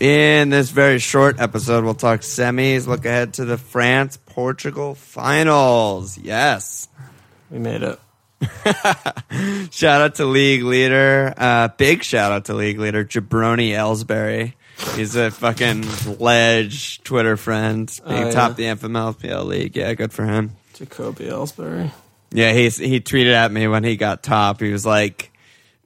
In this very short episode, we'll talk semis, look ahead to the France Portugal finals. Yes. We made it. Shout out to league leader, uh, big shout out to league leader Jabroni Ellsbury. He's a fucking ledge Twitter friend, being Oh, yeah. top the FMLPL league. Yeah, good for him. Jacoby Ellsbury. Yeah, he's he tweeted at me when he got top. He was like,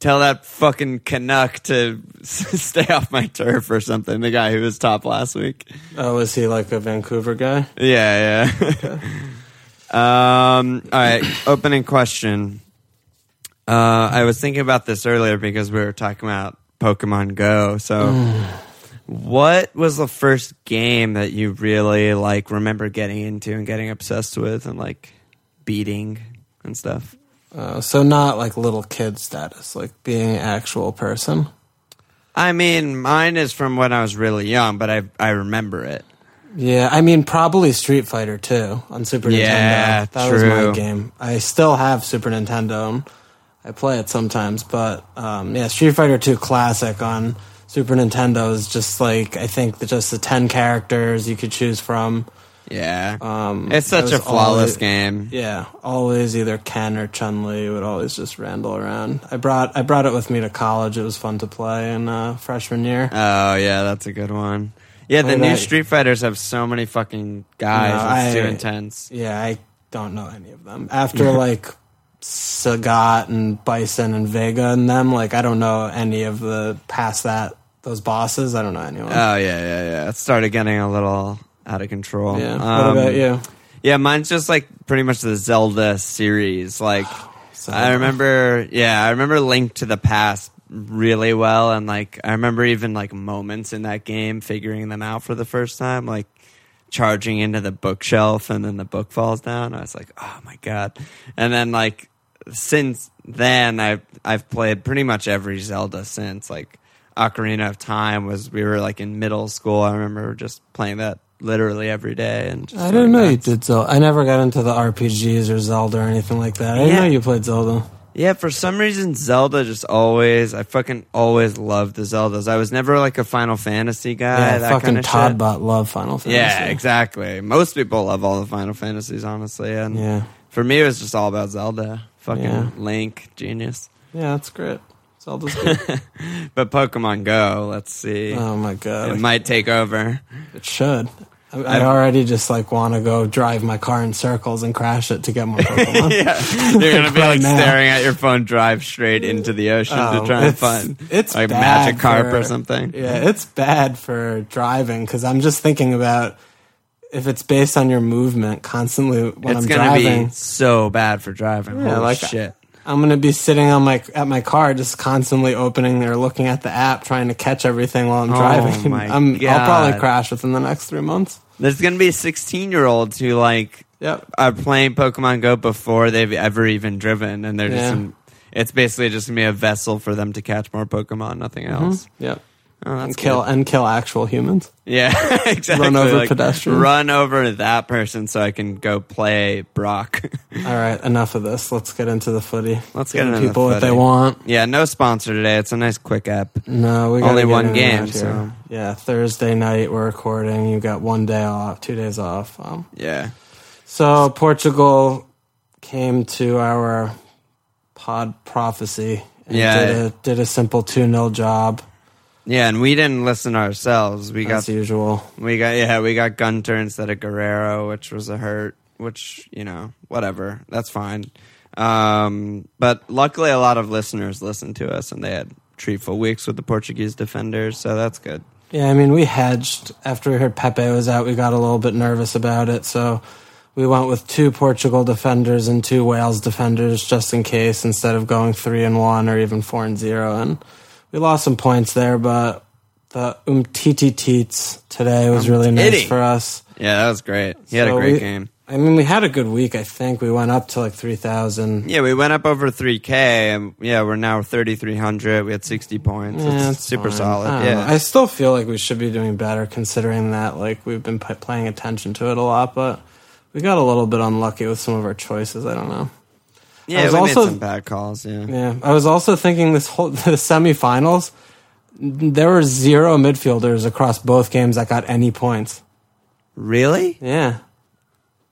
"Tell that fucking Canuck to stay off my turf or something." The guy who was top last week. Oh, is he like a Vancouver guy? Yeah, yeah. um, all right. Opening question. Uh, I was thinking about this earlier because we were talking about Pokemon Go. So, what was the first game that you really like remember getting into and getting obsessed with and like beating and stuff? Uh, so not like little kid status, like being an actual person. I mean, mine is from when I was really young, but I I remember it. Yeah, I mean probably Street Fighter 2 on Super Yeah, Nintendo. That was my game. I still have Super Nintendo. I play it sometimes, but um, yeah, Street Fighter 2 Classic on Super Nintendo is just like I think just the 10 characters you could choose from. Yeah, Um, it's such a flawless always- game. Yeah, always either Ken or Chun Li would always just ramble around. I brought I brought it with me to college. It was fun to play in uh, freshman year. Oh yeah, that's a good one. Yeah, the What new Street Fighters have so many fucking guys. No, it's too intense. Yeah, I don't know any of them. After like Sagat and Bison and Vega and them, like I don't know any of the past that those bosses. I don't know anyone. Oh yeah, yeah, yeah. It started getting a little out of control. yeah. what Um, about you? Yeah, mine's just like pretty much the Zelda series. Like I remember, yeah, I remember Link to the Past really well, and like I remember even like moments in that game figuring them out for the first time, like charging into the bookshelf and then the book falls down. I was like, oh my god! And then like since then, I've I've played pretty much every Zelda since. Like Ocarina of Time was we were like in middle school. I remember just playing that literally every day. And just I didn't know you did Zelda. I never got into the RPGs or Zelda or anything like that. I didn't Yeah. know you played Zelda. Yeah, for some reason Zelda just always I fucking always loved the Zeldas. I was never like a Final Fantasy guy. Yeah, that fucking kind of Todd shit. Bot love Final Fantasy. Yeah, exactly. Most people love all the Final Fantasies, honestly. And Yeah, for me, it was just all about Zelda. Fucking Yeah. Link, genius. yeah, that's great. Zelda's good. But Pokemon Go, let's see. oh my god, it might take over. It should. I, I already just like want to go drive my car in circles and crash it to get more Pokemon. yeah, you're gonna be like now. staring at your phone, drive straight into the ocean Oh, to try and find it's like Magikarp for- or something. Yeah, it's bad for driving because I'm just thinking about if it's based on your movement constantly when it's I'm gonna driving. be so bad for driving. Yeah, Holy like- shit. I'm gonna be sitting on my at my car, just constantly opening or looking at the app, trying to catch everything while I'm oh driving. Oh my I'm, I'll probably crash within the next three months. There's gonna be 16 year olds who like Yep. are playing Pokemon Go before they've ever even driven, and they're Yeah. just. It's basically just gonna be a vessel for them to catch more Pokemon, nothing mm-hmm. else. Yep. Oh. And kill good. and kill actual humans. Yeah, exactly. Run over like, pedestrians. Run over that person so I can go play Brock. All right, enough of this. Let's get into the footy. Let's get into the people what they want. yeah, no sponsor today. It's a nice quick app. No, we Only one game, so- yeah. Thursday night we're recording. You got one day off, two days off. Um, Yeah. so Portugal came to our pod prophecy. And Yeah. did a, did a simple two 0 job Yeah, and we didn't listen ourselves. We as got usual. we got yeah, we got Gunter instead of Guerreiro, which was a hurt, which, you know, whatever. That's fine. Um, but luckily a lot of listeners listened to us and they had treatful weeks with the Portuguese defenders, so that's good. Yeah, I mean we hedged after we heard Pepe was out. We got a little bit nervous about it, so we went with two Portugal defenders and two Wales defenders just in case, instead of going three and one or even four and zero. And we lost some points there, but the Umtiti Teats today was really nice for us. Yeah, that was great. He had a great we- game. I mean, we had a good week. I think we went up to like three thousand. Yeah, we went up over 3K, and yeah, we're now 3,300. We had 60 points. Yeah, it's it's super fine. solid. I Yeah. know. I still feel like we should be doing better considering that like we've been p- paying attention to it a lot, but we got a little bit unlucky with some of our choices. I don't know. Yeah, I was we also- made some bad calls. Yeah. Yeah, I was also thinking this whole the semifinals. there were zero midfielders across both games that got any points. Really? Yeah.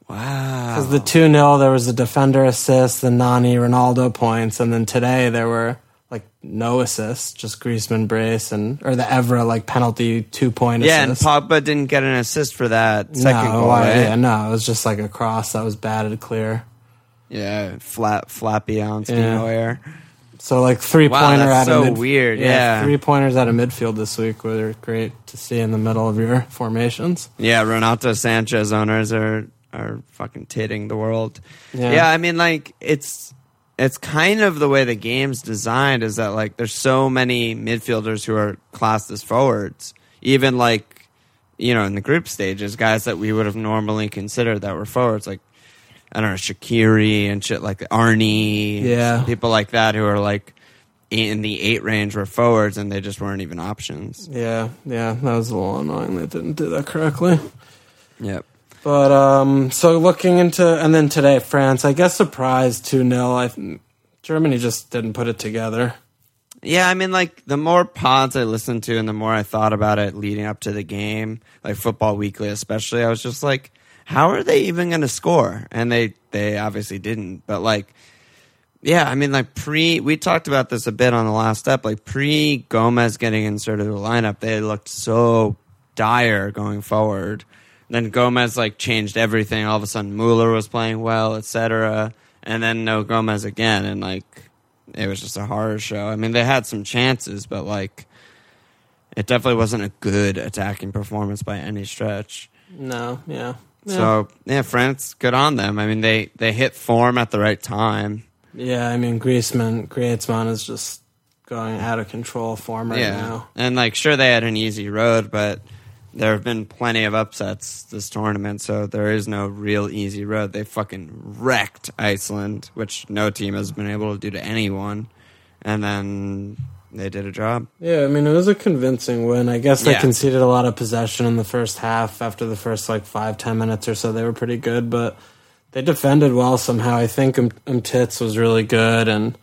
Wow. Because the 2 0, there was a defender assist, the Nani Ronaldo points, and then today there were like no assists, just Griezmann brace and or the Evra like penalty two point yeah, assist. and Pogba didn't get an assist for that second no, goal, right? yeah, no, it was just like a cross that was batted clear. Yeah, flat, flappy on Yeah. Neuer. So like three Wow, pointer that's out of so midf- weird, yeah. three pointers out of midfield this week were great to see in the middle of your formations. Yeah, Renato Sanches owners are are fucking titting the world. Yeah. Yeah. I mean, like it's it's kind of the way the game's designed is that like there's so many midfielders who are classed as forwards, even like you know in the group stages, guys that we would have normally considered that were forwards, like I don't know Shaqiri and shit like Arnie, Yeah. people like that who are like in the eight range were forwards and they just weren't even options. Yeah, yeah, that was a little annoying. They didn't do that correctly. Yep. But um, so looking into and then today France, I guess surprised two 0 I Germany just didn't put it together. Yeah, I mean, like the more pods I listened to, and the more I thought about it leading up to the game, like Football Weekly especially, I was just like, how are they even going to score? And they they obviously didn't. But like, yeah, I mean, like pre, we talked about this a bit on the last step. Like pre Gomez getting inserted to the lineup, they looked so dire going forward. Then Gomez like changed everything. All of a sudden, Mueller was playing well, etc. And then no Gomez again, and like it was just a horror show. I mean, they had some chances, but like it definitely wasn't a good attacking performance by any stretch. No, yeah. Yeah. So yeah, France, good on them. I mean, they they hit form at the right time. yeah, I mean Griezmann, Griezmann is just going out of control form right yeah, now. and like sure they had an easy road, but there have been plenty of upsets this tournament, so there is no real easy road. They fucking wrecked Iceland, which no team has been able to do to anyone, and then they did a job. Yeah, I mean it was a convincing win. I guess they Yeah. conceded a lot of possession in the first half. After the first like five ten minutes or so, they were pretty good, but they defended well somehow. I think um, Umtits was really good, and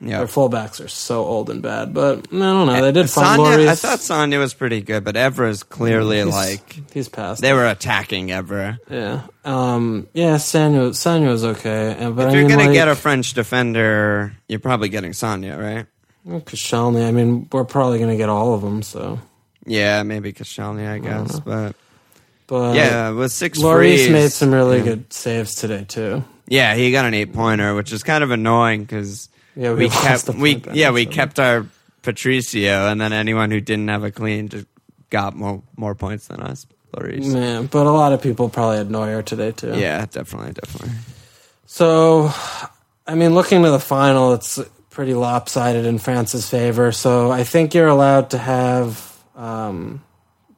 Yeah, their fullbacks are so old and bad. But I don't know. They did. Sagna, I thought Sagna was pretty good, but Evra is clearly he's- like he's past. they were attacking Evra. Yeah. Um. Yeah. Sanyo. Sanyo was okay. But If I you're mean, gonna like, get a French defender, you're probably getting Sagna, right? Koscielny, I mean, we're probably gonna get all of them. So, Yeah, maybe Koscielny, I guess. But but yeah, with six Lloris made some really yeah. good saves today too. Yeah, he got an eight pointer, which is kind of annoying because Yeah, we lost kept we yeah we so- kept our Patricio, and then anyone who didn't have a clean just got more more points than us. Lloris. Man, but a lot of people probably had Neuer today too. Yeah, definitely, definitely. So, I mean, looking to the final, it's pretty lopsided in France's favor. So I think you're allowed to have um,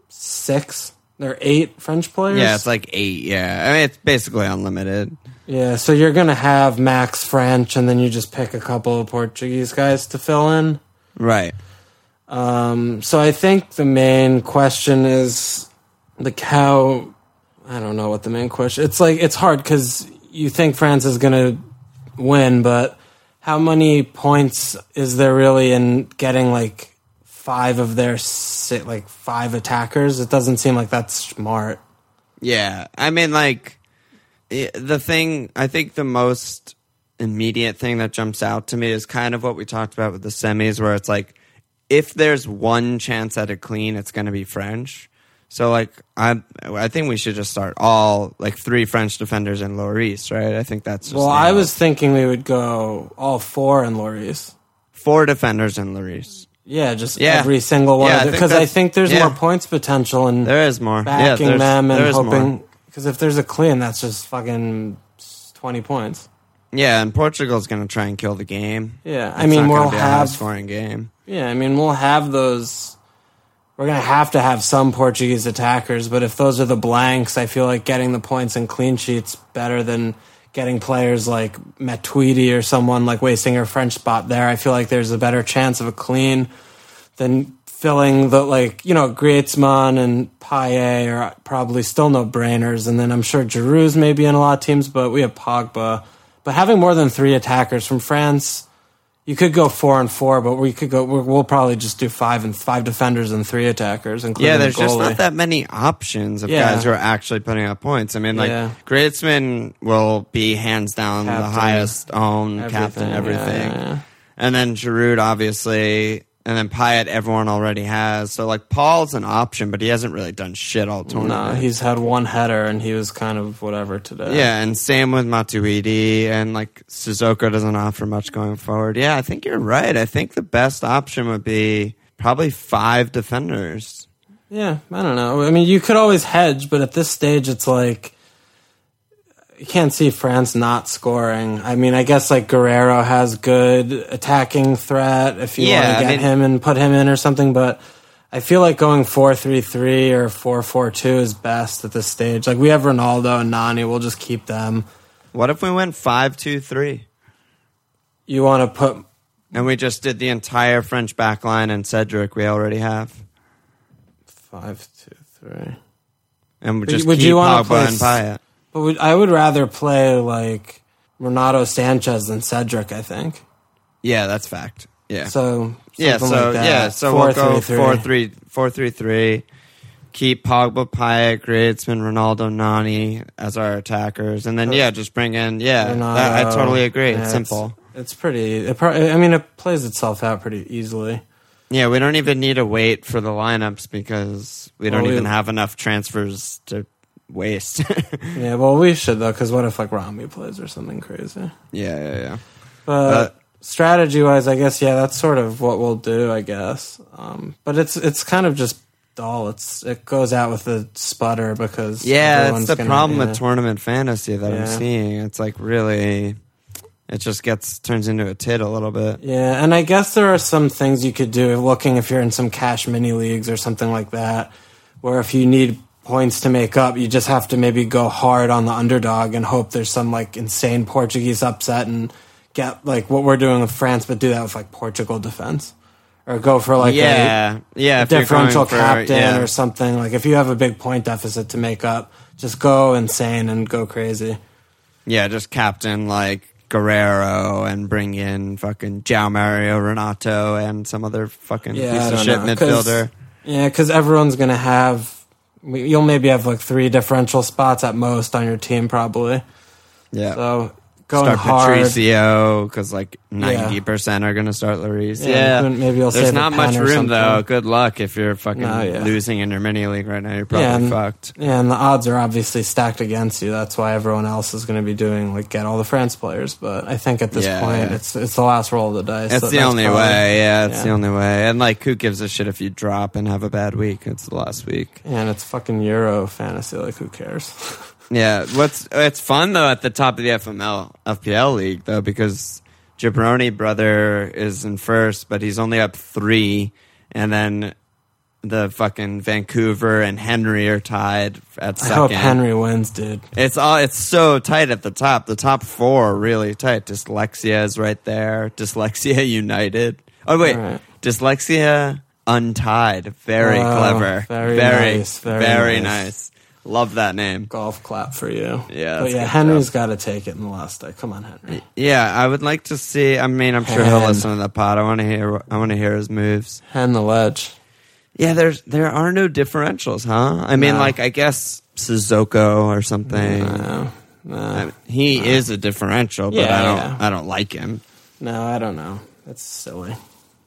six. There are eight French players. Yeah, it's like eight. Yeah, I mean it's basically unlimited. Yeah, so you're gonna have Max French, and then you just pick a couple of Portuguese guys to fill in. Right. Um, so I think the main question is like how I don't know what the main question. It's like it's hard because you think France is gonna win, but how many points is there really in getting like five of their like five attackers? It doesn't seem like that's smart. Yeah, I mean, like the thing. I think the most immediate thing that jumps out to me is kind of what we talked about with the semis, where it's like if there's one chance at a clean, it's going to be French. So like I, I think we should just start all like three French defenders in Lloris, right? I think that's just Well, I was thinking we would go all four in Lloris. four defenders in Lloris. Yeah, just Yeah. every single one Yeah, I because I think there's yeah. more points potential in There is more. yeah, backing there's, them and there is more. hoping. Because if there's a clean, that's just fucking twenty points. Yeah, and Portugal's going to try and kill the game. Yeah, I It's mean we'll have. high-scoring game. Yeah, I mean we'll have those. We're gonna have to have some Portuguese attackers, but if those are the blanks, I feel like getting the points and clean sheets better than getting players like Matuidi or someone like wasting your French spot there. I feel like there's a better chance of a clean than filling the like you know Griezmann and Payet are probably still no brainers, and then I'm sure Giroud's maybe in a lot of teams, but we have Pogba. But having more than three attackers from France, You could go four and four, but we could go. We'll probably just do five and five defenders and three attackers, including Yeah, the there's just not that many options of Yeah. guys who are actually putting up points. I mean, like Yeah. Griezmann will be hands down the Captain. highest owned captain, Everything, everything, yeah, yeah. and then Giroud obviously, and then Payet everyone already has. So like Paul's an option, but he hasn't really done shit all No, tournament. he's had one header and he was kind of whatever today. yeah, and same with Matuidi, and like Suzuka doesn't offer much going forward. Yeah, I think you're right. I think the best option would be probably five defenders. Yeah, I don't know. I mean, you could always hedge, but at this stage, it's like you can't see France not scoring. I mean, I guess like Guerreiro has good attacking threat if you Yeah, want to get mean- him and put him in or something. But I feel like going four three three or four four two is best at this stage. Like we have Ronaldo and Nani, we'll just keep them. What if we went five two three? You want to put And we just did the entire French backline and Cedric we already have. five two three. And we just would keep you Pogba play and Payet. But would, I would rather play like Renato Sanches than Cedric. I think Yeah, that's fact. Yeah. so. yeah, so like yeah, so Four, we'll go three, four three four three three. Keep Pogba, Payet, Griezmann, Ronaldo, Nani as our attackers, and then oh. yeah, just bring in yeah. That, I totally agree. Yeah, it's simple. It's, pretty. It pro- I mean, it plays itself out pretty easily. Yeah, we don't even need to wait for the lineups because we don't we- even have enough transfers to waste. Yeah, well, we should though, because what if like Rami plays or something crazy? yeah, yeah, yeah. But Uh, strategy wise, I guess yeah, that's sort of what we'll do. I guess, um, but it's it's kind of just dull. It's it goes out with a sputter because Yeah, that's the gonna- problem yeah. with tournament fantasy that I'm seeing. It's like really, it just gets turns into a tit a little bit. Yeah, and I guess there are some things you could do looking if you're in some cash mini leagues or something like that, where if you need points to make up, you just have to maybe go hard on the underdog and hope there's some like insane Portuguese upset and get like what we're doing with France, but do that with like Portugal defense. Or go for like yeah, yeah. a, you're differential for- captain yeah. or something. Like if you have a big point deficit to make up, just go insane and go crazy. Yeah, just captain like Guerreiro and bring in fucking João Mario Renato and some other fucking Yeah, piece of shit know, 'cause- midfielder. Yeah, because everyone's gonna have. You'll maybe have like three differential spots at most on your team, probably. Yeah. So going start hard. Patricio because like ninety percent are going to start Lloris. Yeah, Yeah, maybe you'll there's not much room though. Good luck if you're fucking No, yeah. losing in your mini league right now. You're probably Yeah, and- fucked. Yeah, and the odds are obviously stacked against you. That's why everyone else is going to be doing like get all the France players. But I think at this Yeah, point, yeah. it's it's the last roll of the dice. It's So the only probably- way. Yeah, it's the only way. And like, who gives a shit if you drop and have a bad week? It's the last week. Yeah, and it's fucking Euro fantasy. Like, who cares? Yeah, what's it's fun though at the top of the FML FPL league though because Jabroni brother is in first, but he's only up three, and then the fucking Vancouver and Henry are tied at second. I hope Henry wins, dude. It's all it's so tight at the top. The top four are really tight. Dyslexia is right there. Dyslexia United. Oh wait, right. Dyslexia Untied. Very Wow, clever. very very nice, very very nice. nice. Love that name. Golf clap for you. Yeah, but yeah, Henry's got to take it in the last day. Come on, Henry. Yeah, I would like to see. I mean, I'm sure he'll Hen. listen to the pod. I want to hear. I want to hear his moves. Hen the ledge. Yeah, there's there are no differentials, huh? I mean, No. like I guess Sissoko or something. No, no, I mean, he is a differential, but Yeah, I don't. yeah. I don't like him. no, I don't know. That's silly.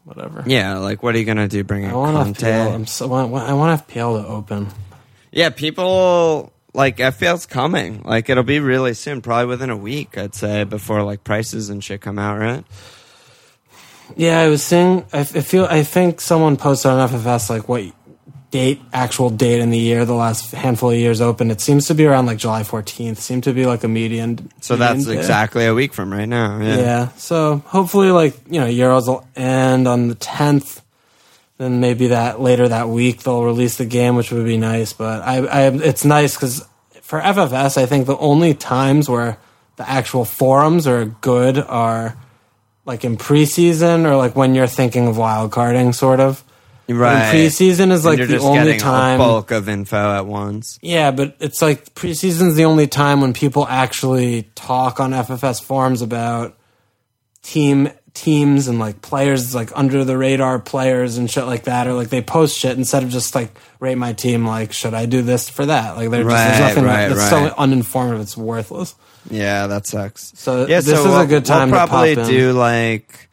Whatever. Yeah, like what are you gonna do? Bring in I want Kanté? FPL. I'm so, I want, I want FPL to open. Yeah, people like FPL's coming. Like it'll be really soon, probably within a week, I'd say, before like prices and shit come out, right? Yeah, I was seeing. I, I feel. I think someone posted on FFS like what date, actual date in the year the last handful of years open. It seems to be around like July 14th. Seemed to be like a median. So median that's day. exactly a week from right now. Yeah. Yeah. So hopefully, like you know, Euros will end on the 10th. Then maybe that later that week they'll release the game, which would be nice. But I, I it's nice because for FFS, I think the only times where the actual forums are good are like in preseason or like when you're thinking of wild carding, sort of. Right. And preseason is like the only time. a bulk of info at once. Yeah, but it's like preseason's the only time when people actually talk on FFS forums about team teams and like players like under the radar players and shit like that or like they post shit instead of just like rate my team like should I do this for that like there's, just, there's nothing right, that's right. so uninformed it's worthless Yeah, that sucks. So yeah, this so is a we'll- good time to We'll probably do like.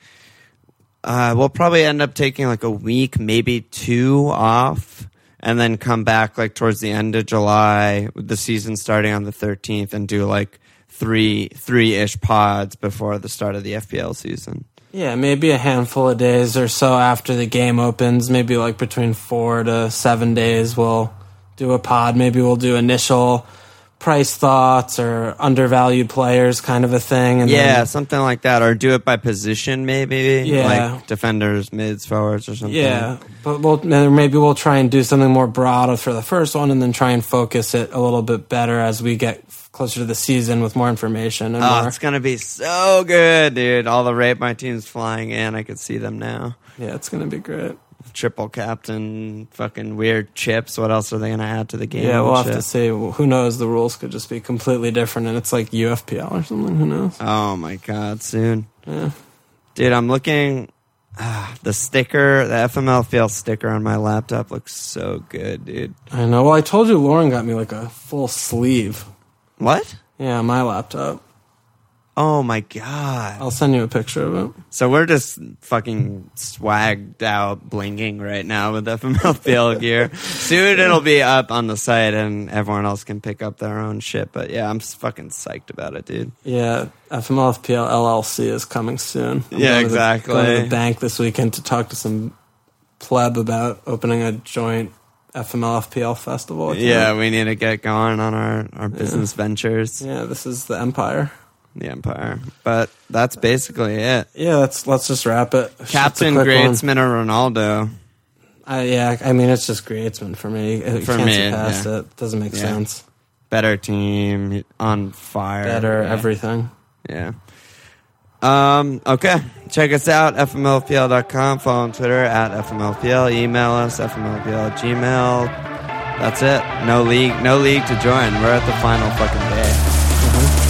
Uh, we'll probably end up taking like a week, maybe two off, and then come back like towards the end of July, with the season starting on the thirteenth, and do like three three ish pods before the start of the FPL season. Yeah maybe a handful of days or so after the game opens. Maybe like between four to seven days we'll do a pod. Maybe we'll do initial price thoughts or undervalued players kind of a thing and Yeah, then, something like that, or do it by position, maybe. Yeah. like defenders, mids, forwards, or something. Yeah, but we'll maybe we'll try and do something more broad for the first one, and then try and focus it a little bit better as we get closer to the season with more information and Oh, more. it's gonna be so good, dude! All the rate my teams flying in, I could see them now. Yeah, it's gonna be great. Triple captain, fucking weird chips. What else are they going to add to the game? Yeah, we'll have to see. Who knows? The rules could just be completely different, and it's like UFPL or something. Who knows? Oh my god, soon, Yeah. dude. I'm looking. Ah, the sticker, the FMLFL sticker on my laptop looks so good, dude. I know. Well, I told you Lauren got me like a full sleeve. What? Yeah, my laptop. Oh my god. I'll send you a picture of it. So we're just fucking swagged out, blinking right now with FMLFL gear. Soon it'll be up on the site, and everyone else can pick up their own shit. But yeah, I'm fucking psyched about it, dude. Yeah, FMLFPL LLC is coming soon. I'm Yeah, going to the- exactly. going to the bank this weekend to talk to some pleb about opening a joint FMLFPL festival. account. Yeah, we need to get going on our, our business ventures, yeah. This is the Empire. The Empire. But that's basically it. Yeah, let's let's just wrap it. Just a Captain quick one. Or Ronaldo. I, yeah, I mean it's just Griezmann for me. It For can't me, past yeah. it. Doesn't make Yeah. sense. Better team, on fire. Better yeah. everything. Yeah. Um, okay. Check us out, fmlpl.com. Follow on Twitter at fmlpl. Email us, fmlpl at gmail. That's it. No league, no league to join. We're at the final fucking day.